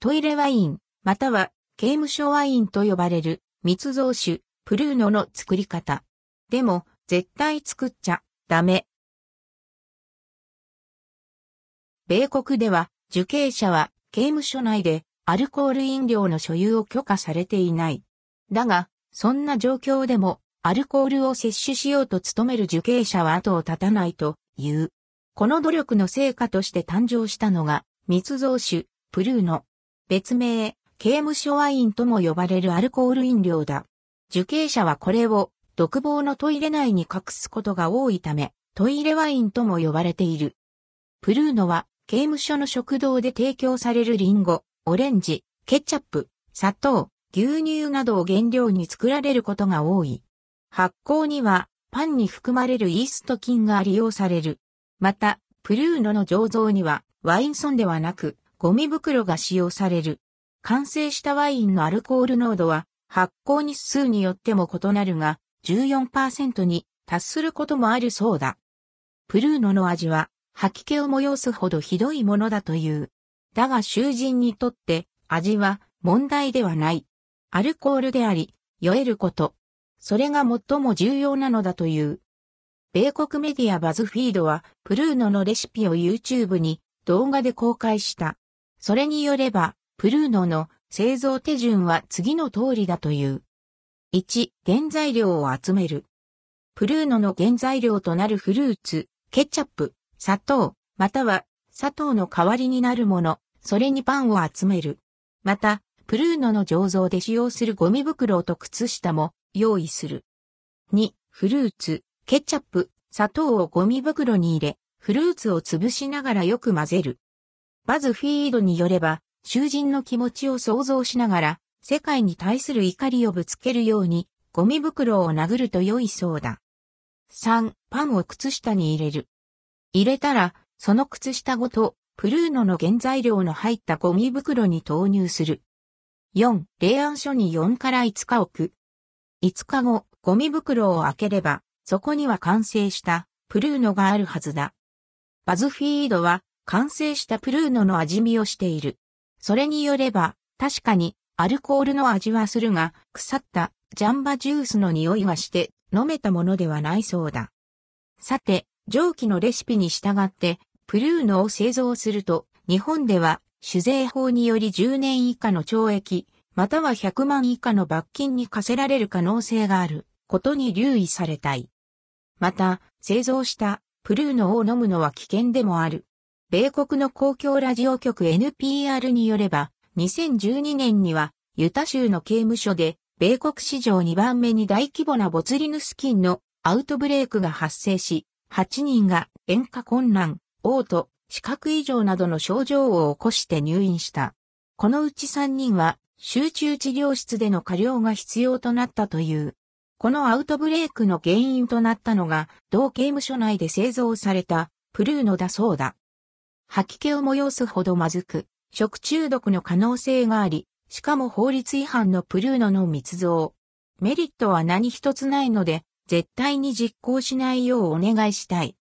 トイレワイン、または刑務所ワインと呼ばれる密造酒、プルーノの作り方。でも、絶対作っちゃダメ。米国では受刑者は刑務所内でアルコール飲料の所有を許可されていない。だが、そんな状況でもアルコールを摂取しようと努める受刑者は後を絶たないという。この努力の成果として誕生したのが密造酒、プルーノ。別名、刑務所ワインとも呼ばれるアルコール飲料だ。受刑者はこれを独房のトイレ内に隠すことが多いため、トイレワインとも呼ばれている。プルーノは刑務所の食堂で提供されるリンゴ、オレンジ、ケチャップ、砂糖、牛乳などを原料に作られることが多い。発酵にはパンに含まれるイースト菌が利用される。また、プルーノの醸造にはワインソンではなくゴミ袋が使用される。完成したワインのアルコール濃度は発酵日数によっても異なるが、14%に達することもあるそうだ。プルーノの味は吐き気を催すほどひどいものだという。だが囚人にとって味は問題ではない。アルコールであり、酔えること。それが最も重要なのだという。米国メディアバズフィードはプルーノのレシピを YouTube に動画で公開した。それによれば、プルーノの製造手順は次の通りだという。1、原材料を集める。プルーノの原材料となるフルーツ、ケチャップ、砂糖、または砂糖の代わりになるもの、それにパンを集める。また、プルーノの醸造で使用するゴミ袋と靴下も用意する。2、フルーツ、ケチャップ、砂糖をゴミ袋に入れ、フルーツを潰しながらよく混ぜる。バズフィードによれば、囚人の気持ちを想像しながら、世界に対する怒りをぶつけるように、ゴミ袋を殴ると良いそうだ。3、パンを靴下に入れる。入れたら、その靴下ごと、プルーノの原材料の入ったゴミ袋に投入する。4、冷暗所に4から5日置く。5日後、ゴミ袋を開ければ、そこには完成したプルーノがあるはずだ。バズフィードは完成したプルーノの味見をしている。それによれば、確かにアルコールの味はするが、腐ったジャンバジュースの匂いはして飲めたものではないそうだ。さて、上記のレシピに従ってプルーノを製造すると、日本では酒税法により10年以下の懲役、または100万以下の罰金に課せられる可能性があることに留意されたい。また、製造したプルーノを飲むのは危険でもある。米国の公共ラジオ局 NPR によれば、2012年には、ユタ州の刑務所で、米国史上2番目に大規模なボツリヌス菌のアウトブレイクが発生し、8人が塩化困難、嘔吐、視覚異常などの症状を起こして入院した。このうち3人は集中治療室での加療が必要となったという。このアウトブレイクの原因となったのが、同刑務所内で製造されたプルーノだそうだ。吐き気を催すほどまずく、食中毒の可能性があり、しかも法律違反のプルーノの密造。メリットは何一つないので、絶対に実行しないようお願いしたい。